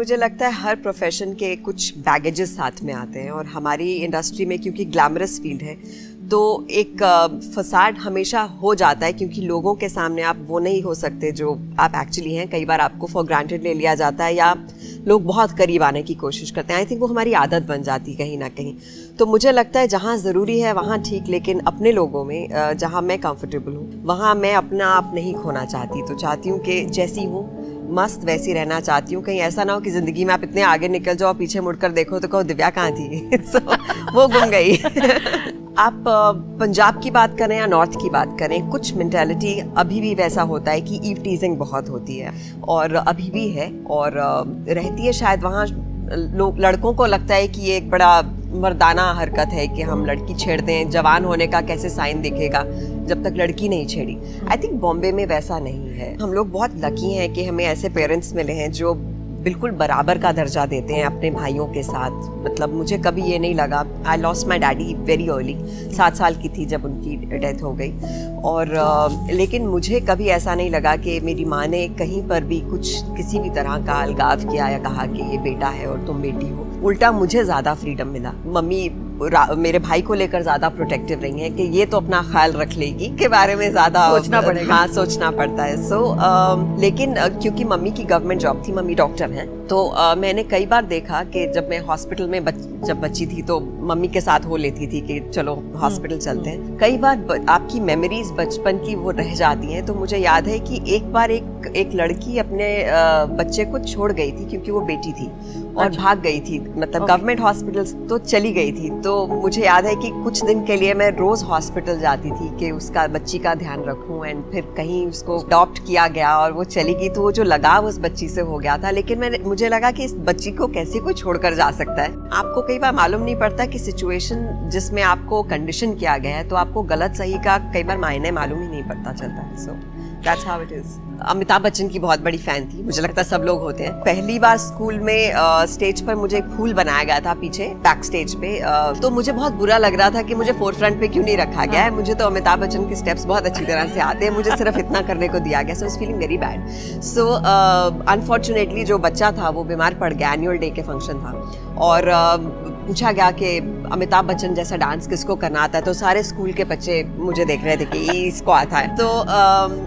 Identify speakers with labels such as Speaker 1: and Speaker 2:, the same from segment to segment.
Speaker 1: मुझे लगता है हर प्रोफेशन के कुछ बैगेजेस साथ में आते हैं और हमारी इंडस्ट्री में क्योंकि ग्लैमरस फ़ील्ड है तो एक फसाड हमेशा हो जाता है क्योंकि लोगों के सामने आप वो नहीं हो सकते जो आप एक्चुअली हैं। कई बार आपको फॉर ग्रांटेड ले लिया जाता है या लोग बहुत करीब आने की कोशिश करते हैं। आई थिंक वो हमारी आदत बन जाती है कहीं ना कहीं। तो मुझे लगता है जहाँ ज़रूरी है वहाँ ठीक, लेकिन अपने लोगों में जहाँ मैं कंफर्टेबल हूँ, वहाँ मैं अपना आप नहीं खोना चाहती। तो चाहती हूँ कि जैसी हूँ मस्त वैसी रहना चाहती हूँ। कहीं ऐसा ना हो कि ज़िंदगी में आप इतने आगे निकल जाओ पीछे मुड़कर देखो तो कहो दिव्या कहाँ थी? So, वो गुम गई। आप पंजाब की बात करें या नॉर्थ की बात करें कुछ मेंटेलिटी अभी भी वैसा होता है कि ईव टीजिंग बहुत होती है। और अभी भी है और रहती है शायद वहाँ लोग लड़कों को लगता है कि ये एक बड़ा मर्दाना हरकत है कि हम लड़की छेड़ दें, जवान होने का कैसे साइन दिखेगा, जब तक लड़की नहीं छेड़ी। आई थिंक बॉम्बे में वैसा नहीं है। हम लोग बहुत लकी हैं कि हमें ऐसे पेरेंट्स मिले हैं जो बिल्कुल बराबर का दर्जा देते हैं अपने भाइयों के साथ। मतलब मुझे कभी ये नहीं लगा। I lost my daddy very early सात साल की थी जब उनकी डेथ हो गई। और लेकिन मुझे कभी ऐसा नहीं लगा कि मेरी माँ ने कहीं पर भी कुछ, किसी भी तरह का अलगाव किया या कहा कि ये बेटा है और तुम बेटी हो। उल्टा मुझे ज़्यादा फ्रीडम मिला। मम्मी मेरे भाई को लेकर ज़्यादा प्रोटेक्टिव रही है कि ये तो अपना ख्याल रख लेगी के बारे में ज़्यादा
Speaker 2: सोचना पड़ेगा।
Speaker 1: हाँ सोचना पड़ता है। सो so, uh, लेकिन uh, क्योंकि मम्मी की गवर्नमेंट जॉब थी मम्मी डॉक्टर हैं तो आ, मैंने कई बार देखा कि जब मैं हॉस्पिटल में बच, जब बच्ची थी तो मम्मी के साथ हो लेती थी कि चलो हॉस्पिटल हम्म, चलते हैं। हम्म। कई बार ब, आपकी मेमोरीज बचपन की वो रह जाती हैं तो मुझे याद है कि एक बार एक एक लड़की अपने बच्चे को छोड़ गई थी क्योंकि वो बेटी थी और अच्छा। भाग गई थी। मतलब गवर्नमेंट हॉस्पिटल तो चली गई थी। तो मुझे याद है कि कुछ दिन के लिए मैं रोज हॉस्पिटल जाती थी कि उसका बच्ची का ध्यान रखूँ एंड फिर कहीं उसको अडॉप्ट किया गया और वो चली गई। तो वो जो लगाव उस बच्ची से हो गया था लेकिन मैंने मुझे लगा कि इस बच्ची को कैसे कोई छोड़कर जा सकता है। आपको कई बार मालूम नहीं पड़ता कि सिचुएशन जिसमें आपको कंडीशन किया गया है तो आपको गलत सही का कई बार मायने मालूम ही नहीं पड़ता चलता। है so that's how it is Amitabh Bachchan की बहुत बड़ी फ़ैन थी। मुझे लगता है सब लोग होते हैं। पहली बार स्कूल में स्टेज पर मुझे एक फूल बनाया गया था पीछे बैक स्टेज पे तो मुझे बहुत बुरा लग रहा था कि मुझे फोर फ्रंट पे क्यों नहीं रखा गया है। मुझे तो अमिताभ बच्चन के स्टेप्स बहुत अच्छी तरह से आते हैं। मुझे सिर्फ़ इतना करने को दिया गया। So is feeling very bad so unfortunately जो बच्चा था वो बीमार पड़ गया एनुअल डे के फ़ंक्शन था। और पूछा गया कि अमिताभ बच्चन जैसा डांस किसको करना आता है तो सारे स्कूल के बच्चे मुझे देख रहे थे कि इसको आता है। तो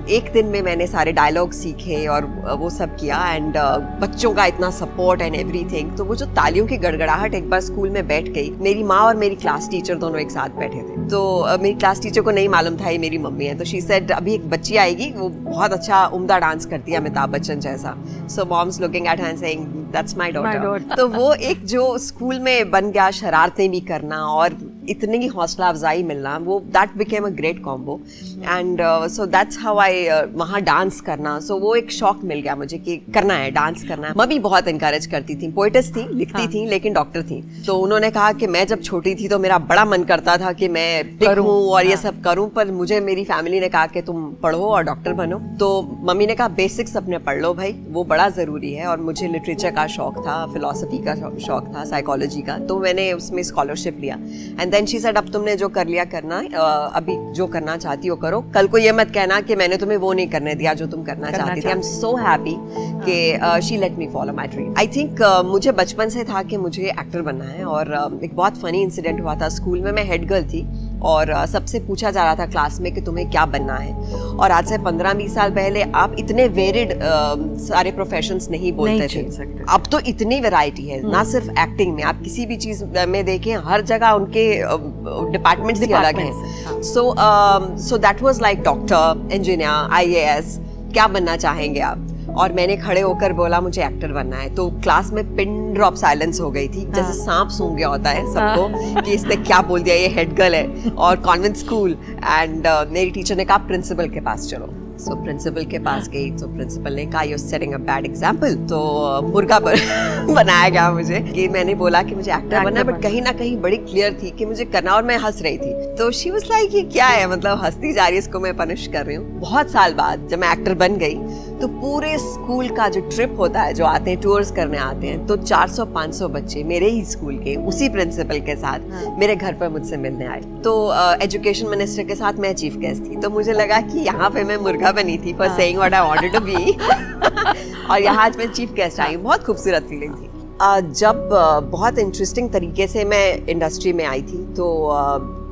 Speaker 1: एक दिन में मैंने सारे डायलॉग सीखे और वो सब किया एंड बच्चों का इतना सपोर्ट एंड एवरीथिंग तो वो जो तालियों की गड़गड़ाहट एक बार स्कूल में बैठ गई, मेरी माँ और मेरी क्लास टीचर दोनों एक साथ बैठे थे। तो मेरी क्लास टीचर को नहीं मालूम था ये मेरी मम्मी है तो शी सेड अभी एक बच्ची आएगी, वो बहुत अच्छा उम्दा डांस करती है अमिताभ बच्चन जैसा। So mom's looking at hand saying that's my daughter तो वो एक जो स्कूल में बन गया शरारतें भी करना और इतनी ही हौसला अफजाई मिलना वो that became a great combo and so that's how I वहाँ डांस करना. सो so, वो एक शौक मिल गया मुझे कि करना है डांस करना है. मम्मी बहुत इंकरेज करती थी. पोइटस थी लिखती हाँ. थी लेकिन डॉक्टर थी. तो उन्होंने कहा कि मैं जब छोटी थी तो मेरा बड़ा मन करता था कि मैं करूँ. और हाँ. ये सब करूँ पर मुझे मेरी फैमिली ने कहा कि तुम पढ़ो और डॉक्टर बनो. तो मम्मी ने कहा बेसिक्स अपने पढ़ लो भाई वो बड़ा ज़रूरी है. और मुझे लिटरेचर का शौक था फिलोसफी का शौक था साइकोलॉजी का. तो मैंने उसमें स्कॉलरशिप लिया. एंड देन शी सेड अब तुमने जो कर लिया करना अभी जो करना चाहती हो करो। कल को ये मत कहना कि मैंने तुम्हें वो नहीं करने दिया जो तुम करना, करना चाहती थी। आई एम सो हैप्पी कि she let me follow my dream I think मुझे बचपन से था कि मुझे एक्टर बनना है और uh, एक बहुत फनी इंसिडेंट हुआ था। स्कूल में मैं हेड गर्ल थी। और सबसे पूछा जा रहा था क्लास में कि तुम्हें क्या बनना है। और आज से पंद्रह बीस साल पहले आप इतने वेरिड सारे प्रोफेशन नहीं बोलते नहीं थे। अब तो इतनी वेराइटी है ना हम्म। सिर्फ़ एक्टिंग में आप किसी भी चीज़ में देखें हर जगह उनके डिपार्टमेंट्स भी अलग हैं। So so that was like doctor engineer IAS क्या बनना चाहेंगे आप? और मैंने खड़े होकर बोला मुझे एक्टर बनना है। तो क्लास में पिन ड्रॉप साइलेंस हो गई थी। जैसे हाँ। सांप सूंघ गया होता है सबको हाँ। कि इसने क्या बोल दिया ये हेड गर्ल है। और कॉन्वेंट स्कूल एंड मेरी टीचर ने कहा प्रिंसिपल के पास चलो। सो so, प्रिंसिपल के पास गई। तो प्रिंसिपल ने कहा you setting a bad example तो मुर्गा बनाया गया मुझे कि मैंने बोला कि मुझे एक्टर बनना है बट कहीं ना कहीं बड़ी क्लियर थी कि मुझे करना और मैं हंस रही थी। तो शी वाज लाइक ये क्या है? मतलब हंसती जा रही है इसको मैं पनिश कर रही हूँ। बहुत साल बाद जब मैं एक्टर बन गई तो पूरे स्कूल का जो ट्रिप होता है जो आते हैं टूर्स करने आते हैं तो 400-500 बच्चे मेरे ही स्कूल के उसी प्रिंसिपल के साथ हाँ। मेरे घर पर मुझसे मिलने आए। तो एजुकेशन uh, मिनिस्टर के साथ मैं चीफ गेस्ट थी तो मुझे लगा कि यहाँ पे मैं मुर्गा बनी थी for saying what I wanted to be और यहाँ आज मैं चीफ गेस्ट आई बहुत खूबसूरत फीलिंग थी। जब बहुत इंटरेस्टिंग तरीके से मैं इंडस्ट्री में आई थी तो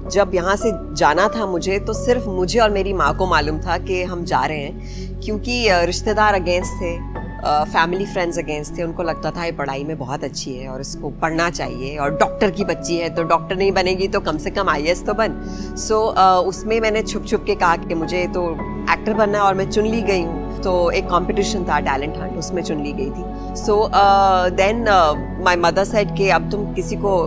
Speaker 1: जब यहाँ से जाना था मुझे तो सिर्फ़ मुझे और मेरी माँ को मालूम था कि हम जा रहे हैं क्योंकि रिश्तेदार अगेंस्ट थे फैमिली फ्रेंड्स अगेंस्ट थे उनको लगता था ये पढ़ाई में बहुत अच्छी है और इसको पढ़ना चाहिए और डॉक्टर की बच्ची है तो डॉक्टर नहीं बनेगी तो कम से कम आई तो बन। सो so, uh, उसमें मैंने छुप छुप के कहा कि मुझे तो एक्टर बनना है और मैं चुन ली गई हूँ। तो एक कंपटीशन था टैलेंट हंट उसमें चुन ली गई थी। So then my mother said कि अब तुम किसी को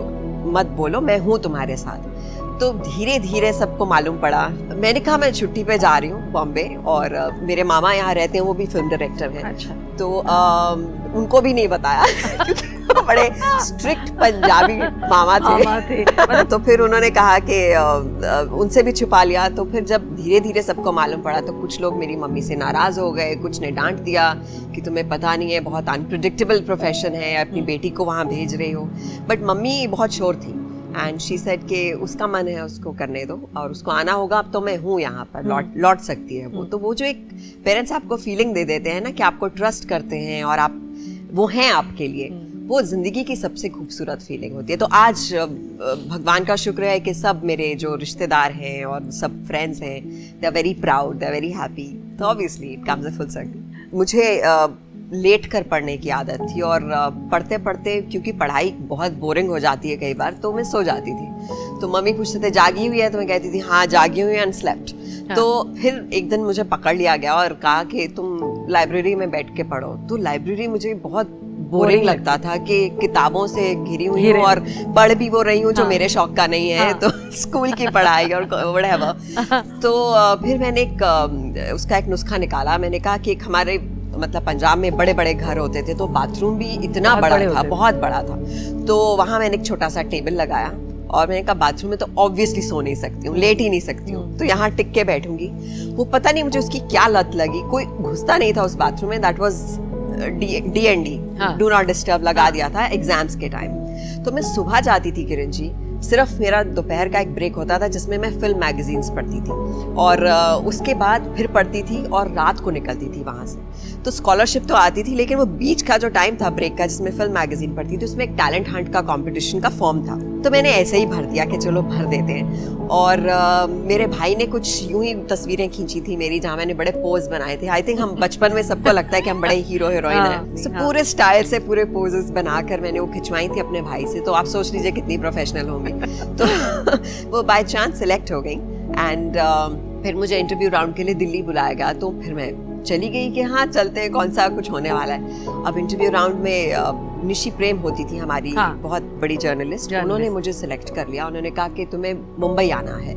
Speaker 1: मत बोलो मैं हूँ तुम्हारे साथ। तो धीरे धीरे सबको मालूम पड़ा। मैंने कहा मैं छुट्टी पे जा रही हूँ बॉम्बे और मेरे मामा यहाँ रहते हैं वो भी फ़िल्म डायरेक्टर हैं। अच्छा। तो आ, उनको भी नहीं बताया। क्योंकि बड़े स्ट्रिक्ट पंजाबी मामा थे, मामा थे। तो फिर उन्होंने कहा कि उनसे भी छुपा लिया। तो फिर जब धीरे धीरे सबको मालूम पड़ा तो कुछ लोग मेरी मम्मी से नाराज़ हो गए। कुछ ने डांट दिया कि तुम्हें पता नहीं है बहुत अनप्रडिक्टेबल प्रोफेशन है अपनी बेटी को वहाँ भेज रही हो। बट मम्मी बहुत शोर थी। एंड शी सेड कि उसका मन है उसको करने दो और उसको आना होगा अब तो मैं हूँ यहाँ पर लौट हम्म। लौट सकती है वो हम्म। तो वो जो एक पेरेंट्स आपको फीलिंग दे देते हैं ना कि आपको ट्रस्ट करते हैं और आप वो हैं आपके लिए हम्म। वो ज़िंदगी की सबसे खूबसूरत फीलिंग होती है तो आज भगवान का शुक्र है कि सब मेरे जो रिश्तेदार हैं और सब फ्रेंड्स हैं they are very proud they are very happy तो obviously it comes a full circle मुझे लेट कर पढ़ने की आदत थी और पढ़ते पढ़ते क्योंकि पढ़ाई बहुत बोरिंग हो जाती है कई बार तो मैं सो जाती थी तो मम्मी पूछते थे जागी हुई है तो मैं कहती थी हाँ जागी हुई है अनस्लेप्ट हाँ। तो फिर एक दिन मुझे पकड़ लिया गया और कहा कि तुम लाइब्रेरी में बैठ के पढ़ो तो लाइब्रेरी मुझे बहुत बोरिंग लगता था कि किताबों से घिरी हुई हूँ और पढ़ भी वो रही हूँ जो हाँ। मेरे शौक का नहीं है हाँ। तो स्कूल की पढ़ाई और तो फिर मैंने एक उसका एक नुस्खा निकाला मैंने कहा कि एक हमारे मतलब पंजाब में बड़े बड़े घर होते थे तो बाथरूम भी इतना बड़ा था बहुत बड़ा था। तो वहाँ मैंने एक छोटा सा टेबल लगाया और मैंने कहा बाथरूम में तो ऑब्वियसली सो नहीं सकती हूँ लेट ही नहीं सकती हूँ। हम्म। तो यहाँ टिक के बैठूँगी। वो पता नहीं मुझे उसकी क्या लत लगी कोई घुसता नहीं था उस बाथरूम में that was D N D do not disturb लगा हाँ। दिया था एग्ज़ाम्स के टाइम तो मैं सुबह जाती थी किरण जी सिर्फ़ मेरा दोपहर का एक ब्रेक होता था जिसमें मैं फ़िल्म मैगजीन्स पढ़ती थी। और उसके बाद फिर पढ़ती थी और रात को निकलती थी वहाँ से। तो स्कॉलरशिप तो आती थी लेकिन वो बीच का जो टाइम था ब्रेक का जिसमें फ़िल्म मैगजीन पढ़ती थी उसमें एक टैलेंट हंट का कॉम्पिटिशन का फॉर्म था। तो मैंने ऐसे ही भर दिया कि चलो भर देते हैं। और मेरे भाई ने कुछ यूँ ही तस्वीरें खींची थी मेरी जहाँ मैंने बड़े पोज बनाए थे। आई थिंक हम बचपन में सबको लगता है कि हम बड़े हीरो हीरोइन हैं। हाँ, so, हाँ। पूरे स्टाइल से पूरे पोजेस बनाकर मैंने वो खिंचवाई थी अपने भाई से। तो आप सोच लीजिए कितनी प्रोफेशनल होंगी। तो वो बाय चांस सिलेक्ट हो गई एंड uh, फिर मुझे इंटरव्यू राउंड के लिए दिल्ली बुलाया गया तो फिर मैं चली गई कि हाँ चलते हैं कौन सा कुछ होने वाला है। अब इंटरव्यू राउंड में निशी प्रेम होती थी हमारी हाँ। बहुत बड़ी जर्नलिस्ट उन्होंने मुझे सिलेक्ट कर लिया। उन्होंने कहा कि तुम्हें मुंबई आना है।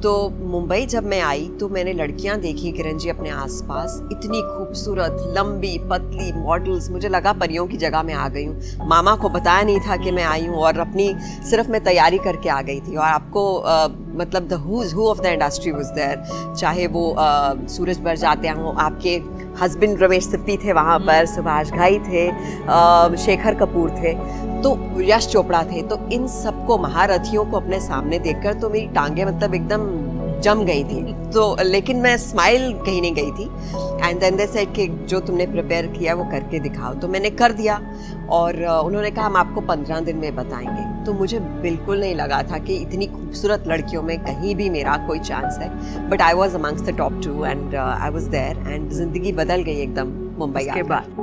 Speaker 1: तो मुंबई जब मैं आई तो मैंने लड़कियाँ देखी किरण जी अपने आसपास। इतनी खूबसूरत लंबी पतली मॉडल्स मुझे लगा परियों की जगह मैं आ गई हूँ। मामा को बताया नहीं था कि मैं आई हूँ और अपनी सिर्फ़ मैं तैयारी करके आ गई थी। और आपको आ, मतलब the who's who of the industry was there चाहे वो आ, सूरज भर जाते हों आपके हस्बैंड रमेश सिप्पी थे वहाँ पर हम्म। सुभाष घाई थे आ, शेखर कपूर थे तो यश चोपड़ा थे तो इन सबको महारथियों को अपने सामने देखकर तो मेरी टांगे मतलब एकदम जम गई थी। तो लेकिन मैं स्माइल कहीं नहीं गई थी। एंड देन दे सेड कि जो तुमने प्रिपेयर किया वो करके दिखाओ। तो मैंने कर दिया। और उन्होंने कहा हम आपको पंद्रह दिन में बताएँगे। तो मुझे बिल्कुल नहीं लगा था कि इतनी खूबसूरत लड़कियों में कहीं भी मेरा कोई चांस है। But I was amongst the top two and I was there and ज़िंदगी बदल गई एकदम मुंबई के बाद।